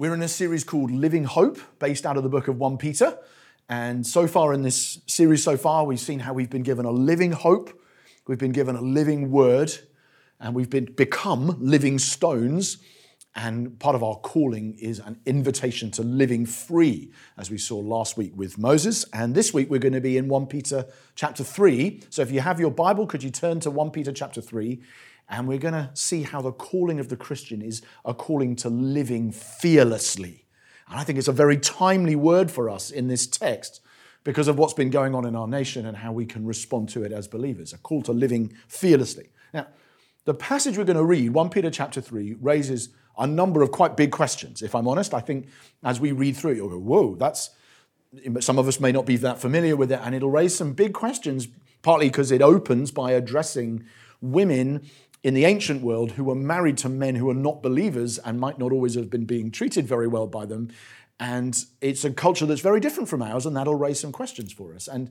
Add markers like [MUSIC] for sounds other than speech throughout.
We're in a series called Living Hope, based out of the book of 1 Peter. And so far in this series, so far, we've seen how we've been given a living hope, we've been given a living word, and we've been become living stones. And part of our calling is an invitation to living free, as we saw last week with Moses. And this week we're going to be in 1 Peter chapter 3. So if you have your Bible, could you turn to 1 Peter chapter 3? And we're going to see how the calling of the Christian is a calling to living fearlessly. And I think it's a very timely word for us in this text because of what's been going on in our nation and how we can respond to it as believers. A call to living fearlessly. Now, the passage we're going to read, 1 Peter chapter 3, raises a number of quite big questions. If I'm honest, I think as we read through it, you'll go, whoa, that's. Some of us may not be that familiar with it, and it'll raise some big questions, partly because it opens by addressing women in the ancient world who were married to men who were not believers and might not always have been being treated very well by them. And it's a culture that's very different from ours, and that'll raise some questions for us. And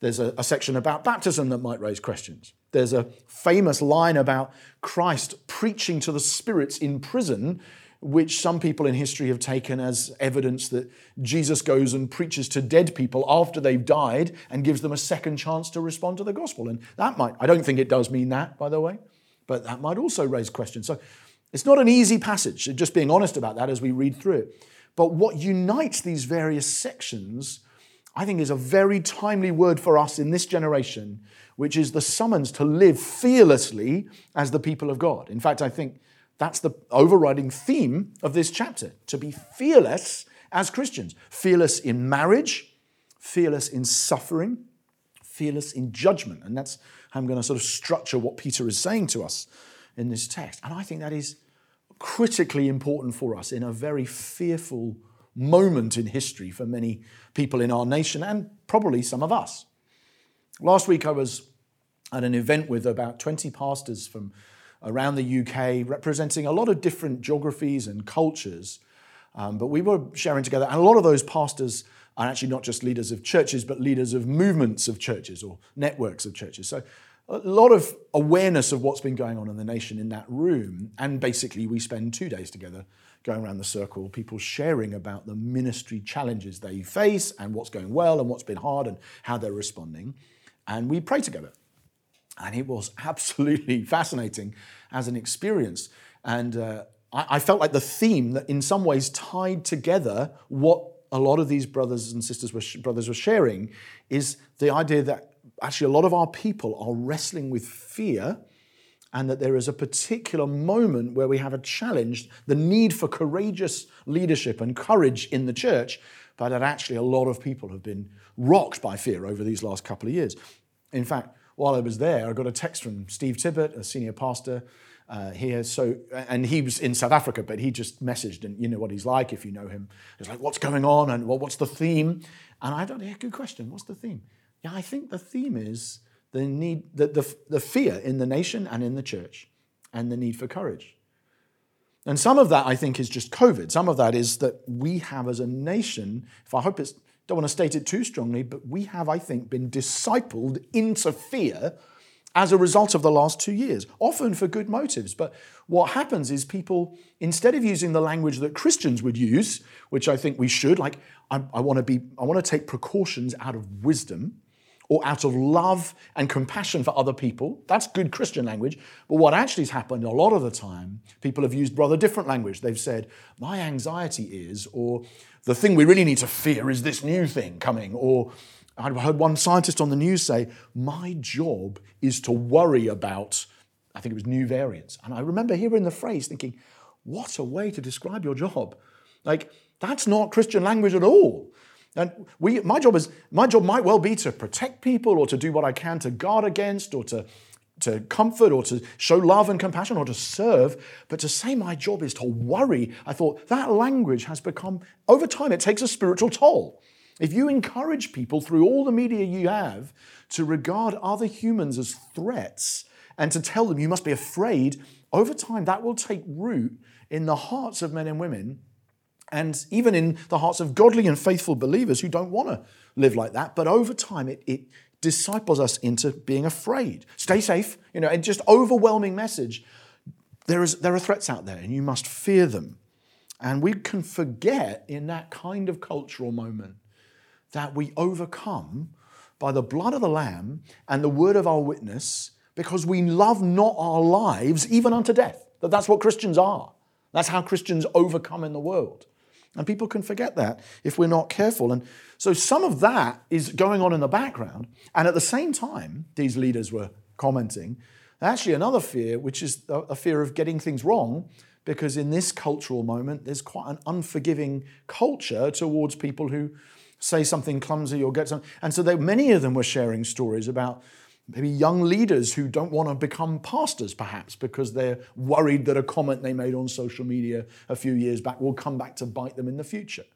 there's a, a, section about baptism that might raise questions. There's a famous line about Christ preaching to the spirits in prison, which some people in history have taken as evidence that Jesus goes and preaches to dead people after they've died and gives them a second chance to respond to the gospel. And that might, I don't think it does mean that, by the way. But that might also raise questions. So it's not an easy passage, just being honest about that as we read through it. But what unites these various sections, I think, is a very timely word for us in this generation, which is the summons to live fearlessly as the people of God. In fact, I think that's the overriding theme of this chapter to be fearless as Christians. Fearless in marriage, fearless in suffering, fearless in judgment. And that's how I'm going to sort of structure what Peter is saying to us in this text. And I think that is critically important for us in a very fearful moment in history for many people in our nation and probably some of us. Last week I was at an event with about 20 pastors from around the UK representing a lot of different geographies and cultures. Um, but we were sharing together, and a lot of those pastors are actually not just leaders of churches, but leaders of movements of churches or networks of churches. So a lot of awareness of what's been going on in the nation in that room. And basically, we spend two days together going around the circle, people sharing about the ministry challenges they face and what's going well and what's been hard and how they're responding. And we pray together. And it was [LAUGHS] absolutely fascinating as an experience. And uh, I, I felt like the theme that in some ways tied together what a lot of these brothers and sisters were brothers were sharing is the idea that actually a lot of our people are wrestling with fear and that there is a particular moment where we have a challenge, the need for courageous leadership and courage in the church, but that actually a lot of people have been rocked by fear over these last couple of years. In fact, while I was there, I got a text from Steve Tibbett, a senior pastor uh, here. So, and he was in South Africa, but he just messaged, and you know what he's like if you know him. He's like, "What's going on?" and well, "What's the theme?" And I don't. Yeah, good question. What's the theme? Yeah, I think the theme is the need, the, the, the fear in the nation and in the church, and the need for courage. And some of that, I think, is just COVID. Some of that is that we have, as a nation, if I hope it's, don't want to state it too strongly, but we have, I think, been discipled into fear as a result of the last two years, often for good motives. But what happens is people, instead of using the language that Christians would use, which I think we should, like, I, I want to be, I want to take precautions out of wisdom or out of love and compassion for other people. That's good Christian language. But what actually has happened a lot of the time, people have used rather different language. They've said, my anxiety is, or the thing we really need to fear is this new thing coming, or I heard one scientist on the news say, my job is to worry about, I think it was new variants. And I remember hearing the phrase thinking, what a way to describe your job. Like, that's not Christian language at all. And we, my job is, my job might well be to protect people or to do what I can to guard against or to, to comfort or to show love and compassion or to serve. But to say my job is to worry, I thought that language has become, over time, it takes a spiritual toll. If you encourage people through all the media you have to regard other humans as threats and to tell them you must be afraid, over time that will take root in the hearts of men and women and even in the hearts of godly and faithful believers who don't want to live like that. But over time, it, it disciples us into being afraid. Stay safe, you know, and just overwhelming message. There, is, there are threats out there, and you must fear them. And we can forget in that kind of cultural moment that we overcome by the blood of the Lamb and the word of our witness because we love not our lives even unto death. That that's what Christians are. That's how Christians overcome in the world. And people can forget that if we're not careful. And so some of that is going on in the background. And at the same time, these leaders were commenting, actually another fear, which is a fear of getting things wrong, because in this cultural moment, there's quite an unforgiving culture towards people who say something clumsy or get something. And so many of them were sharing stories about maybe young leaders who don't want to become pastors, perhaps, because they're worried that a comment they made on social media a few years back will come back to bite them in the future.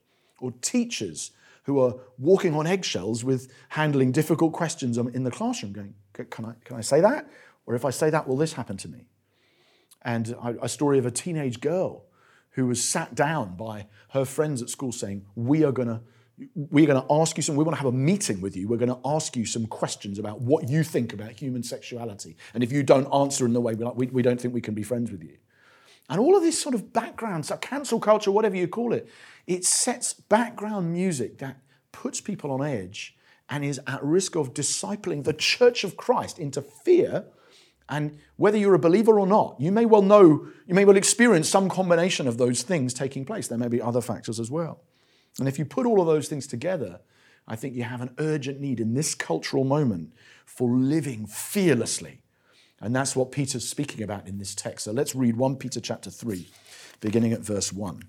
Or teachers who are walking on eggshells with handling difficult questions in the classroom, going, Can I, can I say that? Or if I say that, will this happen to me? And a story of a teenage girl who was sat down by her friends at school saying, We are going to we're going to ask you some, we want to have a meeting with you. We're going to ask you some questions about what you think about human sexuality. And if you don't answer in the way we like, we, we don't think we can be friends with you. And all of this sort of background, so cancel culture, whatever you call it, it sets background music that puts people on edge and is at risk of discipling the church of Christ into fear. And whether you're a believer or not, you may well know, you may well experience some combination of those things taking place. There may be other factors as well. And if you put all of those things together, I think you have an urgent need in this cultural moment for living fearlessly. And that's what Peter's speaking about in this text. So let's read 1 Peter chapter 3, beginning at verse 1.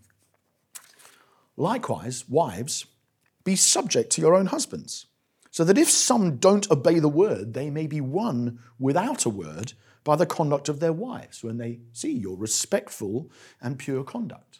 Likewise, wives, be subject to your own husbands, so that if some don't obey the word, they may be won without a word by the conduct of their wives when they see your respectful and pure conduct.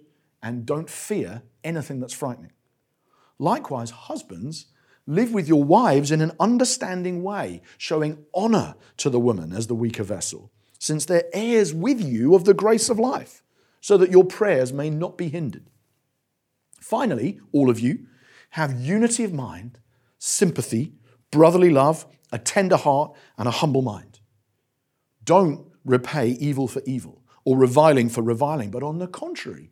and don't fear anything that's frightening. Likewise, husbands, live with your wives in an understanding way, showing honor to the woman as the weaker vessel, since they're heirs with you of the grace of life, so that your prayers may not be hindered. Finally, all of you, have unity of mind, sympathy, brotherly love, a tender heart, and a humble mind. Don't repay evil for evil or reviling for reviling, but on the contrary,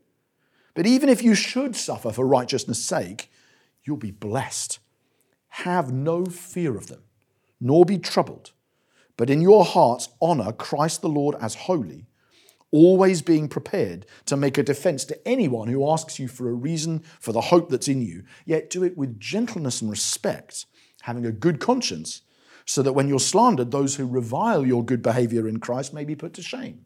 But even if you should suffer for righteousness' sake, you'll be blessed. Have no fear of them, nor be troubled, but in your hearts honor Christ the Lord as holy always being prepared to make a defense to anyone who asks you for a reason for the hope that's in you, yet do it with gentleness and respect, having a good conscience, so that when you're slandered, those who revile your good behavior in Christ may be put to shame.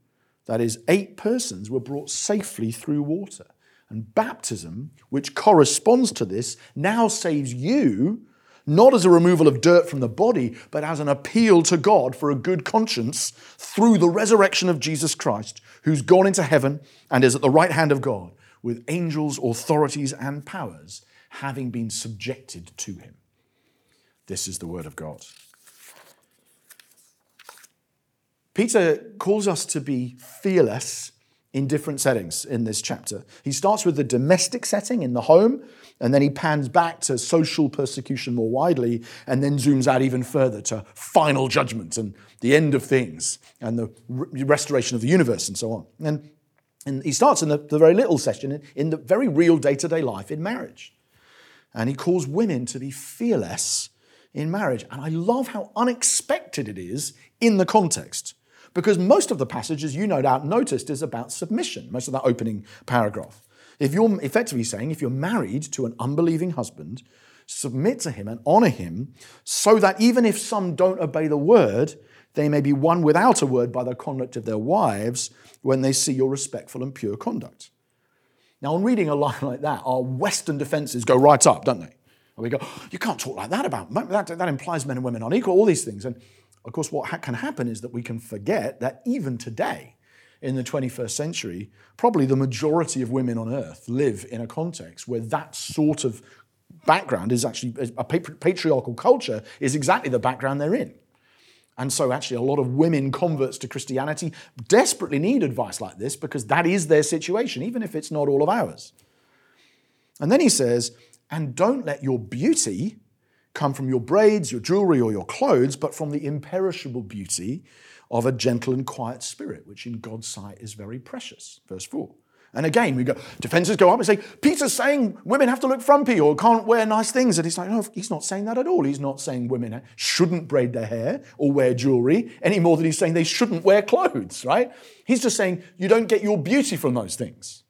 that is, eight persons, were brought safely through water. And baptism, which corresponds to this, now saves you not as a removal of dirt from the body, but as an appeal to God for a good conscience through the resurrection of Jesus Christ, who's gone into heaven and is at the right hand of God, with angels, authorities, and powers having been subjected to him. This is the word of God. Peter calls us to be fearless in different settings in this chapter. He starts with the domestic setting in the home, and then he pans back to social persecution more widely, and then zooms out even further to final judgment and the end of things and the re- restoration of the universe and so on. And, and he starts in the, the very little section in, in the very real day to day life in marriage. And he calls women to be fearless in marriage. And I love how unexpected it is in the context. Because most of the passage, as you no doubt noticed, is about submission, most of that opening paragraph. If you're effectively saying, if you're married to an unbelieving husband, submit to him and honor him, so that even if some don't obey the word, they may be won without a word by the conduct of their wives when they see your respectful and pure conduct. Now, on reading a line like that, our Western defenses go right up, don't they? And we go, you can't talk like that about that. That implies men and women are equal. All these things, and of course, what can happen is that we can forget that even today, in the 21st century, probably the majority of women on earth live in a context where that sort of background is actually a patriarchal culture is exactly the background they're in. And so, actually, a lot of women converts to Christianity desperately need advice like this because that is their situation, even if it's not all of ours. And then he says, and don't let your beauty come from your braids, your jewelry, or your clothes, but from the imperishable beauty of a gentle and quiet spirit, which in God's sight is very precious. Verse 4. And again, we go, defenses go up and say, Peter's saying women have to look frumpy or can't wear nice things. And he's like, no, he's not saying that at all. He's not saying women shouldn't braid their hair or wear jewelry any more than he's saying they shouldn't wear clothes, right? He's just saying you don't get your beauty from those things.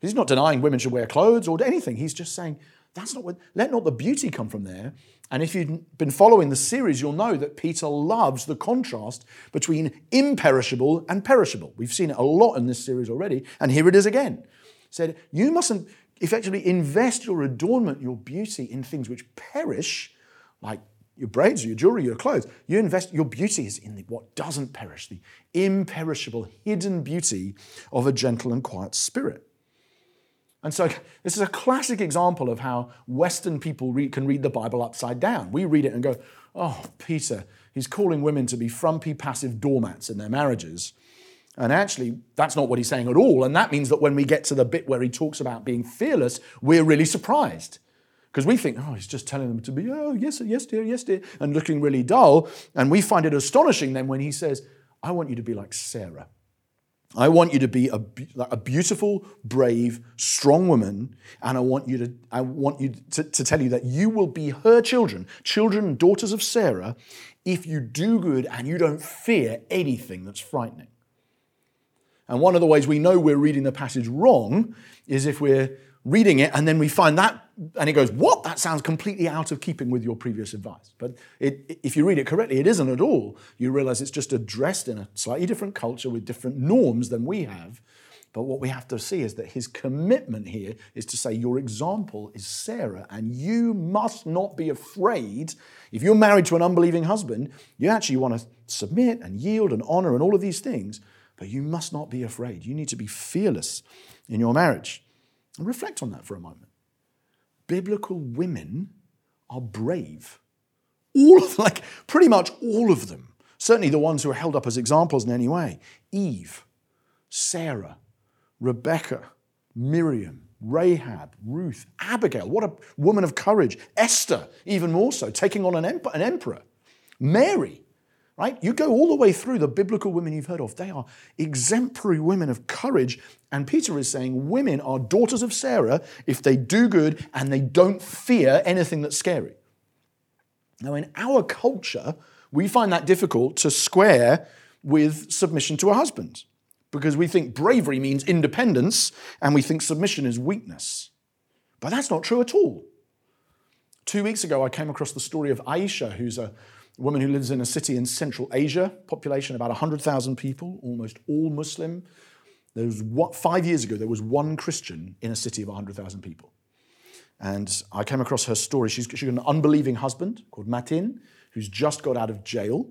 He's not denying women should wear clothes or anything. He's just saying that's not what, let not the beauty come from there. And if you've been following the series, you'll know that Peter loves the contrast between imperishable and perishable. We've seen it a lot in this series already, and here it is again. Said, you mustn't effectively invest your adornment, your beauty in things which perish, like your braids, your jewelry, your clothes. You invest your beauty is in the, what doesn't perish, the imperishable, hidden beauty of a gentle and quiet spirit. And so, this is a classic example of how Western people can read the Bible upside down. We read it and go, oh, Peter, he's calling women to be frumpy, passive doormats in their marriages. And actually, that's not what he's saying at all. And that means that when we get to the bit where he talks about being fearless, we're really surprised. Because we think, oh, he's just telling them to be, oh, yes, yes, dear, yes, dear, and looking really dull. And we find it astonishing then when he says, I want you to be like Sarah. I want you to be a, a beautiful, brave, strong woman, and I want you to, I want you to, to tell you that you will be her children, children and daughters of Sarah, if you do good and you don't fear anything that's frightening. And one of the ways we know we're reading the passage wrong is if we're reading it, and then we find that, and it goes, What? That sounds completely out of keeping with your previous advice. But it, if you read it correctly, it isn't at all. You realize it's just addressed in a slightly different culture with different norms than we have. But what we have to see is that his commitment here is to say, Your example is Sarah, and you must not be afraid. If you're married to an unbelieving husband, you actually want to submit and yield and honor and all of these things, but you must not be afraid. You need to be fearless in your marriage. And reflect on that for a moment. Biblical women are brave. All of [LAUGHS] like pretty much all of them. Certainly the ones who are held up as examples in any way. Eve, Sarah, Rebecca, Miriam, Rahab, Ruth, Abigail, what a woman of courage. Esther, even more so, taking on an, an emperor. Mary, right? You go all the way through the biblical women you've heard of. They are exemplary women of courage. And Peter is saying women are daughters of Sarah if they do good and they don't fear anything that's scary. Now, in our culture, we find that difficult to square with submission to a husband because we think bravery means independence and we think submission is weakness. But that's not true at all. Two weeks ago, I came across the story of Aisha, who's a a woman who lives in a city in Central Asia, population about 100,000 people, almost all Muslim. There was what, five years ago, there was one Christian in a city of 100,000 people. And I came across her story. She's, she's got an unbelieving husband called Matin, who's just got out of jail.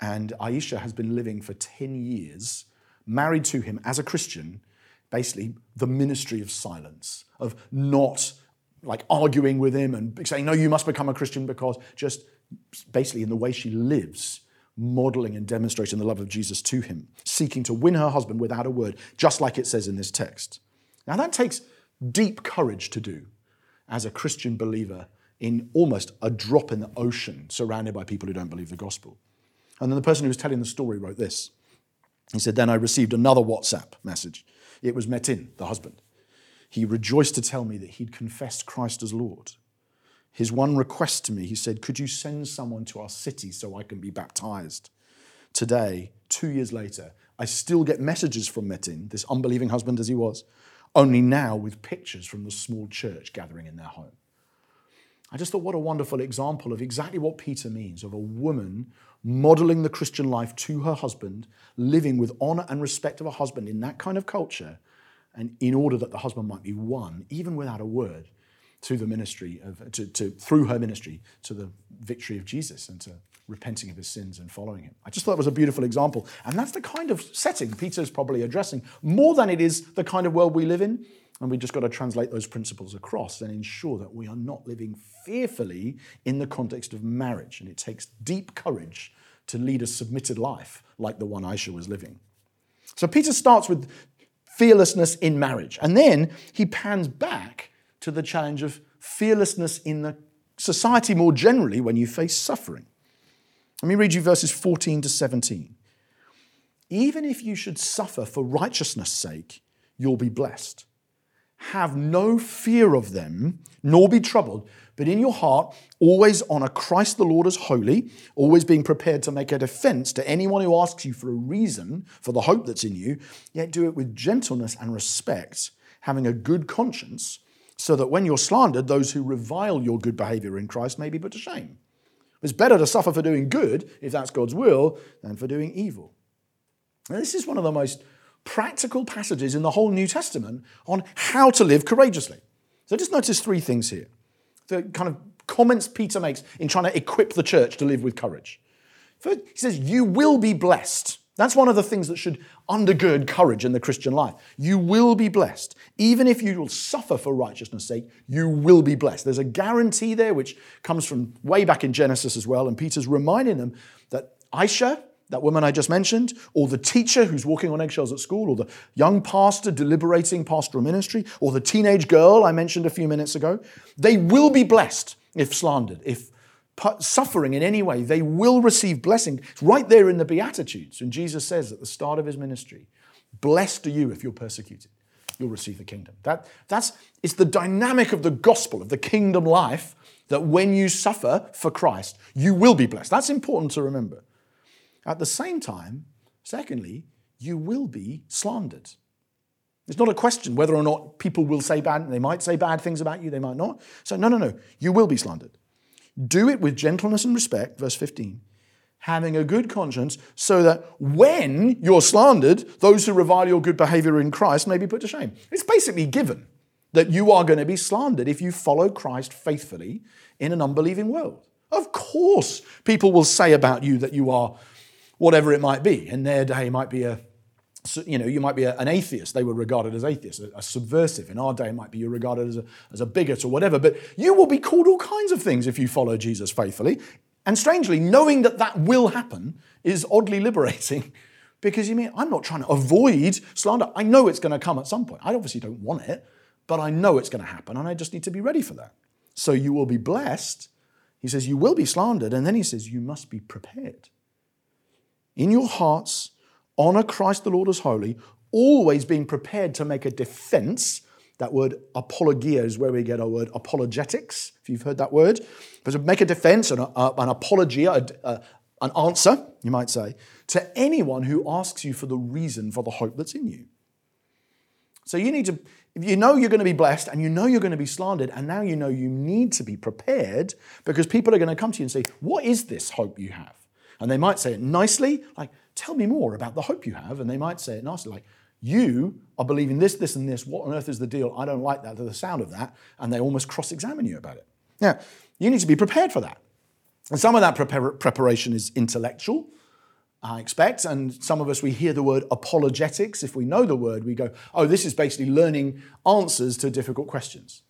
And Aisha has been living for 10 years, married to him as a Christian, basically the ministry of silence, of not like arguing with him and saying, no, you must become a Christian because just basically in the way she lives, modeling and demonstrating the love of Jesus to him, seeking to win her husband without a word, just like it says in this text. Now, that takes deep courage to do as a Christian believer in almost a drop in the ocean, surrounded by people who don't believe the gospel. And then the person who was telling the story wrote this. He said, Then I received another WhatsApp message. It was Metin, the husband. He rejoiced to tell me that he'd confessed Christ as Lord. His one request to me, he said, Could you send someone to our city so I can be baptized? Today, two years later, I still get messages from Metin, this unbelieving husband as he was, only now with pictures from the small church gathering in their home. I just thought, what a wonderful example of exactly what Peter means of a woman modeling the Christian life to her husband, living with honor and respect of a husband in that kind of culture, and in order that the husband might be won, even without a word, to the ministry of to, to through her ministry to the victory of Jesus and to repenting of his sins and following him. I just thought it was a beautiful example. And that's the kind of setting Peter's probably addressing, more than it is the kind of world we live in. And we just got to translate those principles across and ensure that we are not living fearfully in the context of marriage. And it takes deep courage to lead a submitted life like the one Aisha was living. So Peter starts with fearlessness in marriage. And then he pans back to the challenge of fearlessness in the society more generally when you face suffering. Let me read you verses 14 to 17. Even if you should suffer for righteousness' sake, you'll be blessed. Have no fear of them, nor be troubled, but in your heart, always honor Christ the Lord as holy, always being prepared to make a defense to anyone who asks you for a reason for the hope that's in you, yet do it with gentleness and respect, having a good conscience, so that when you're slandered, those who revile your good behavior in Christ may be put to shame. It's better to suffer for doing good, if that's God's will, than for doing evil. Now, this is one of the most practical passages in the whole New Testament on how to live courageously. So just notice three things here. The kind of comments Peter makes in trying to equip the church to live with courage. First, he says, You will be blessed. That's one of the things that should undergird courage in the Christian life. You will be blessed. Even if you will suffer for righteousness' sake, you will be blessed. There's a guarantee there which comes from way back in Genesis as well. And Peter's reminding them that Aisha, that woman I just mentioned, or the teacher who's walking on eggshells at school, or the young pastor deliberating pastoral ministry, or the teenage girl I mentioned a few minutes ago, they will be blessed if slandered, if suffering in any way, they will receive blessing. It's right there in the Beatitudes. And Jesus says at the start of his ministry, Blessed are you if you're persecuted. You'll receive the kingdom. That, that's it's the dynamic of the gospel, of the kingdom life, that when you suffer for Christ, you will be blessed. That's important to remember. At the same time, secondly, you will be slandered. It's not a question whether or not people will say bad, they might say bad things about you, they might not. So, no, no, no, you will be slandered. Do it with gentleness and respect, verse 15, having a good conscience, so that when you're slandered, those who revile your good behavior in Christ may be put to shame. It's basically given that you are going to be slandered if you follow Christ faithfully in an unbelieving world. Of course, people will say about you that you are whatever it might be. In their day, it might be a you know, you might be an atheist. They were regarded as atheists, a, subversive. In our day, it might be you're regarded as a, as a bigot or whatever. But you will be called all kinds of things if you follow Jesus faithfully. And strangely, knowing that that will happen is oddly liberating [LAUGHS] because you mean I'm not trying to avoid slander. I know it's going to come at some point. I obviously don't want it, but I know it's going to happen and I just need to be ready for that. So you will be blessed. He says, You will be slandered. And then he says, You must be prepared. In your hearts, honor Christ the Lord as holy, always being prepared to make a defense. That word apologia is where we get our word apologetics, if you've heard that word. But to make a defense, an, uh, an apologia, an answer, you might say, to anyone who asks you for the reason for the hope that's in you. So you need to, if you know you're going to be blessed and you know you're going to be slandered, and now you know you need to be prepared because people are going to come to you and say, What is this hope you have? And they might say it nicely, like, Tell me more about the hope you have. And they might say it nicely, like, You are believing this, this, and this. What on earth is the deal? I don't like that, the sound of that. And they almost cross examine you about it. Now, you need to be prepared for that. And some of that prepar- preparation is intellectual, I expect. And some of us, we hear the word apologetics. If we know the word, we go, oh, this is basically learning answers to difficult questions.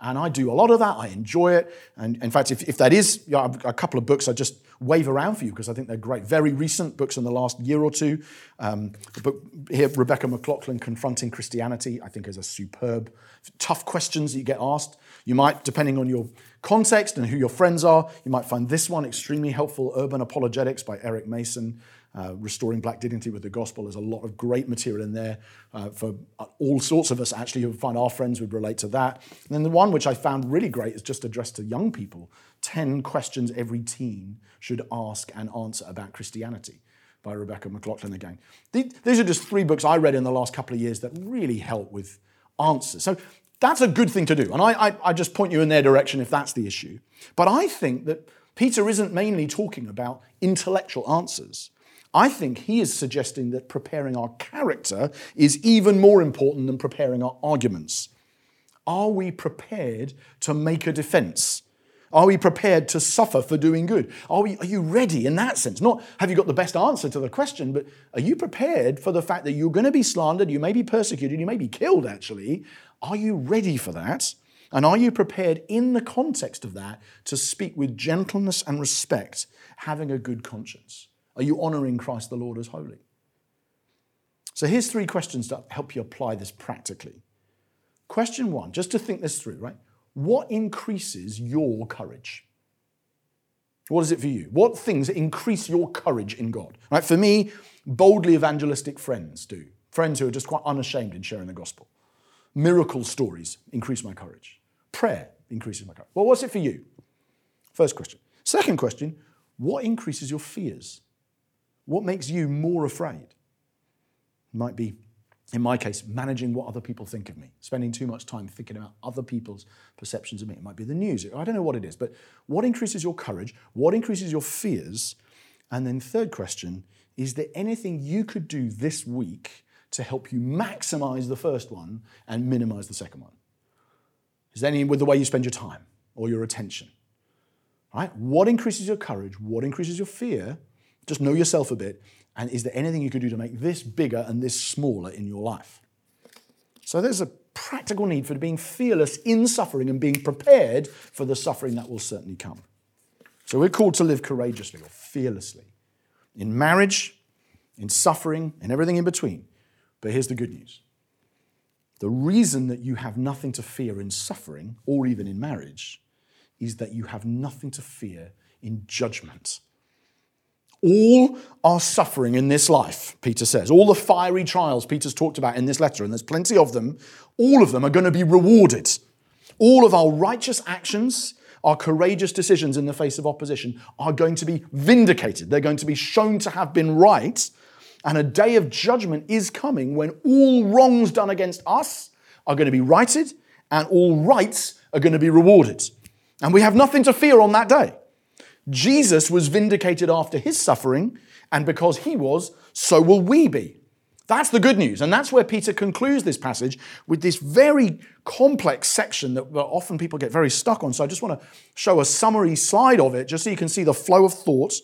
And I do a lot of that. I enjoy it. And in fact, if, if that is, you know, a couple of books I just wave around for you because I think they're great. Very recent books in the last year or two. Um, book here, Rebecca McLaughlin, Confronting Christianity, I think is a superb, tough questions that you get asked. You might, depending on your context and who your friends are, you might find this one extremely helpful, Urban Apologetics by Eric Mason. Uh, Restoring Black Dignity with the Gospel. There's a lot of great material in there uh, for all sorts of us, actually. You'll find our friends would relate to that. And then the one which I found really great is just addressed to young people 10 questions every teen should ask and answer about Christianity by Rebecca McLaughlin again. These are just three books I read in the last couple of years that really help with answers. So that's a good thing to do. And I, I, I just point you in their direction if that's the issue. But I think that Peter isn't mainly talking about intellectual answers. I think he is suggesting that preparing our character is even more important than preparing our arguments. Are we prepared to make a defense? Are we prepared to suffer for doing good? Are, we, are you ready in that sense? Not have you got the best answer to the question, but are you prepared for the fact that you're going to be slandered, you may be persecuted, you may be killed actually? Are you ready for that? And are you prepared in the context of that to speak with gentleness and respect, having a good conscience? Are you honoring Christ the Lord as holy? So here's three questions to help you apply this practically. Question one, just to think this through, right? What increases your courage? What is it for you? What things increase your courage in God? Right? For me, boldly evangelistic friends do. Friends who are just quite unashamed in sharing the gospel. Miracle stories increase my courage. Prayer increases my courage. Well, what's it for you? First question. Second question, what increases your fears? What makes you more afraid? Might be, in my case, managing what other people think of me, spending too much time thinking about other people's perceptions of me. It might be the news. I don't know what it is, but what increases your courage? What increases your fears? And then, third question, is there anything you could do this week to help you maximize the first one and minimize the second one? Is there anything with the way you spend your time or your attention? Right? What increases your courage? What increases your fear? Just know yourself a bit. And is there anything you could do to make this bigger and this smaller in your life? So there's a practical need for being fearless in suffering and being prepared for the suffering that will certainly come. So we're called to live courageously or fearlessly in marriage, in suffering, and everything in between. But here's the good news the reason that you have nothing to fear in suffering or even in marriage is that you have nothing to fear in judgment. All are suffering in this life, Peter says. All the fiery trials Peter's talked about in this letter, and there's plenty of them, all of them are going to be rewarded. All of our righteous actions, our courageous decisions in the face of opposition are going to be vindicated. They're going to be shown to have been right. And a day of judgment is coming when all wrongs done against us are going to be righted and all rights are going to be rewarded. And we have nothing to fear on that day. Jesus was vindicated after his suffering, and because he was, so will we be. That's the good news. And that's where Peter concludes this passage with this very complex section that often people get very stuck on. So I just want to show a summary slide of it just so you can see the flow of thoughts.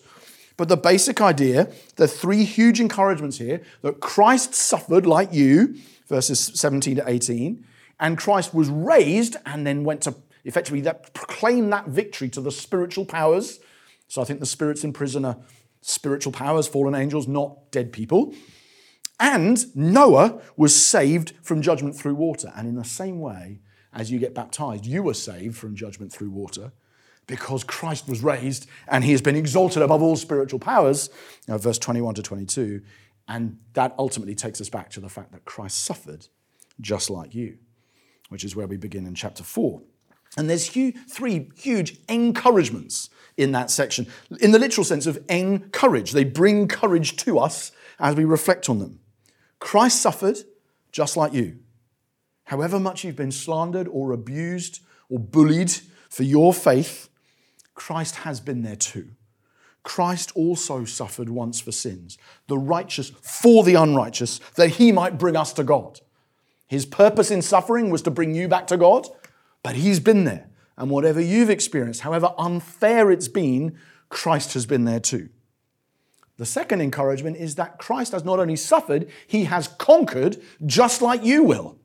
But the basic idea, the three huge encouragements here that Christ suffered like you, verses 17 to 18, and Christ was raised and then went to effectively that proclaim that victory to the spiritual powers so I think the spirits in prison are spiritual powers, fallen angels, not dead people. And Noah was saved from judgment through water. And in the same way, as you get baptized, you were saved from judgment through water because Christ was raised and he has been exalted above all spiritual powers. Now, verse 21 to 22. And that ultimately takes us back to the fact that Christ suffered just like you, which is where we begin in chapter 4. And there's three huge encouragements in that section, in the literal sense of encourage. They bring courage to us as we reflect on them. Christ suffered just like you. However much you've been slandered or abused or bullied for your faith, Christ has been there too. Christ also suffered once for sins, the righteous for the unrighteous, that he might bring us to God. His purpose in suffering was to bring you back to God, but he's been there. And whatever you've experienced, however unfair it's been, Christ has been there too. The second encouragement is that Christ has not only suffered, he has conquered just like you will.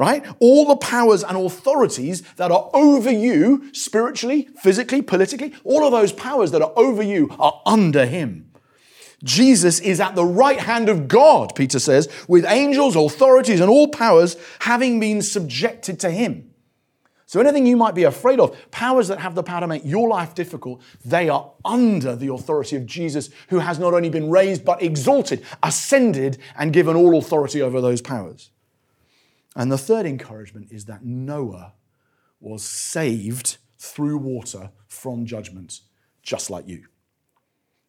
right? All the powers and authorities that are over you, spiritually, physically, politically, all of those powers that are over you are under him. Jesus is at the right hand of God, Peter says, with angels, authorities, and all powers having been subjected to him. So, anything you might be afraid of, powers that have the power to make your life difficult, they are under the authority of Jesus, who has not only been raised, but exalted, ascended, and given all authority over those powers. And the third encouragement is that Noah was saved through water from judgment, just like you.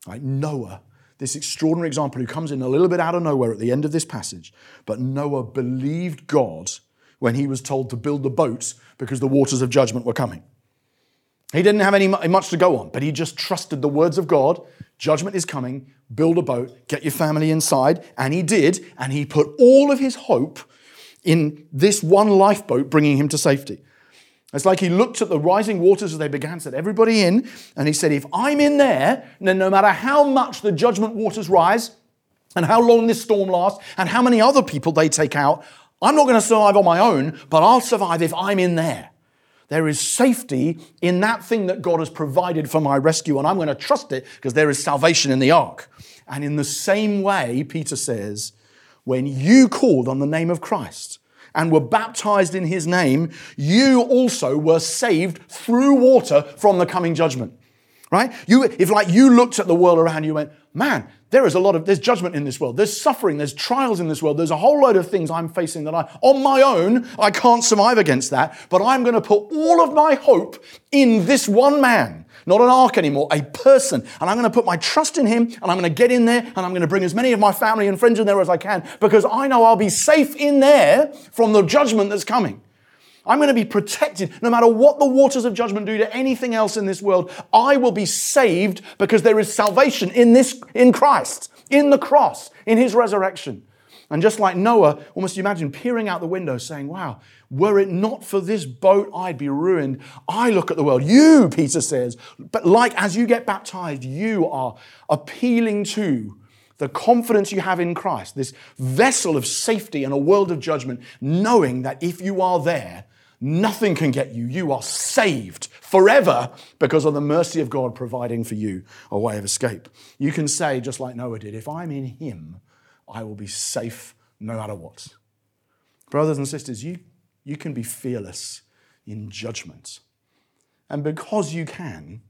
Right? Noah, this extraordinary example who comes in a little bit out of nowhere at the end of this passage, but Noah believed God when he was told to build the boat because the waters of judgment were coming. He didn't have any much to go on, but he just trusted the words of God. Judgment is coming. Build a boat, get your family inside, and he did, and he put all of his hope in this one lifeboat bringing him to safety. It's like he looked at the rising waters as they began, said, Everybody in. And he said, If I'm in there, then no matter how much the judgment waters rise, and how long this storm lasts, and how many other people they take out, I'm not going to survive on my own, but I'll survive if I'm in there. There is safety in that thing that God has provided for my rescue, and I'm going to trust it because there is salvation in the ark. And in the same way, Peter says, when you called on the name of Christ and were baptized in his name, you also were saved through water from the coming judgment. Right? You, if like you looked at the world around you and went, man, there is a lot of, there's judgment in this world. There's suffering. There's trials in this world. There's a whole load of things I'm facing that I, on my own, I can't survive against that. But I'm going to put all of my hope in this one man not an ark anymore, a person. And I'm going to put my trust in him and I'm going to get in there and I'm going to bring as many of my family and friends in there as I can because I know I'll be safe in there from the judgment that's coming. I'm going to be protected no matter what the waters of judgment do to anything else in this world. I will be saved because there is salvation in this, in Christ, in the cross, in his resurrection. And just like Noah, almost imagine peering out the window saying, Wow, were it not for this boat, I'd be ruined. I look at the world. You, Peter says, but like as you get baptized, you are appealing to the confidence you have in Christ, this vessel of safety in a world of judgment, knowing that if you are there, nothing can get you. You are saved forever because of the mercy of God providing for you a way of escape. You can say, just like Noah did, if I'm in Him, I will be safe no matter what. Brothers and sisters, you, you can be fearless in judgment. And because you can,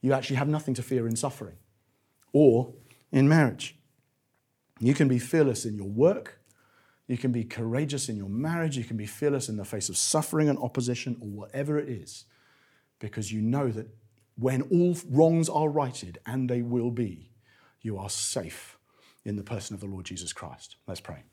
you actually have nothing to fear in suffering or in marriage. You can be fearless in your work. You can be courageous in your marriage. You can be fearless in the face of suffering and opposition or whatever it is, because you know that when all wrongs are righted, and they will be, you are safe in the person of the Lord Jesus Christ. Let's pray.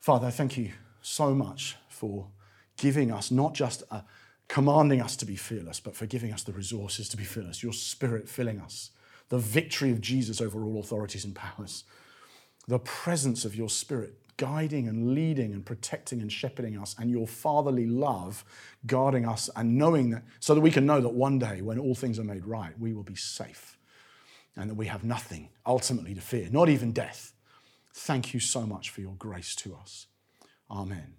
Father, thank you so much for giving us not just a, commanding us to be fearless, but for giving us the resources to be fearless, your spirit filling us, the victory of Jesus over all authorities and powers, the presence of your spirit guiding and leading and protecting and shepherding us, and your fatherly love guarding us and knowing that, so that we can know that one day when all things are made right, we will be safe and that we have nothing ultimately to fear, not even death. Thank you so much for your grace to us. Amen.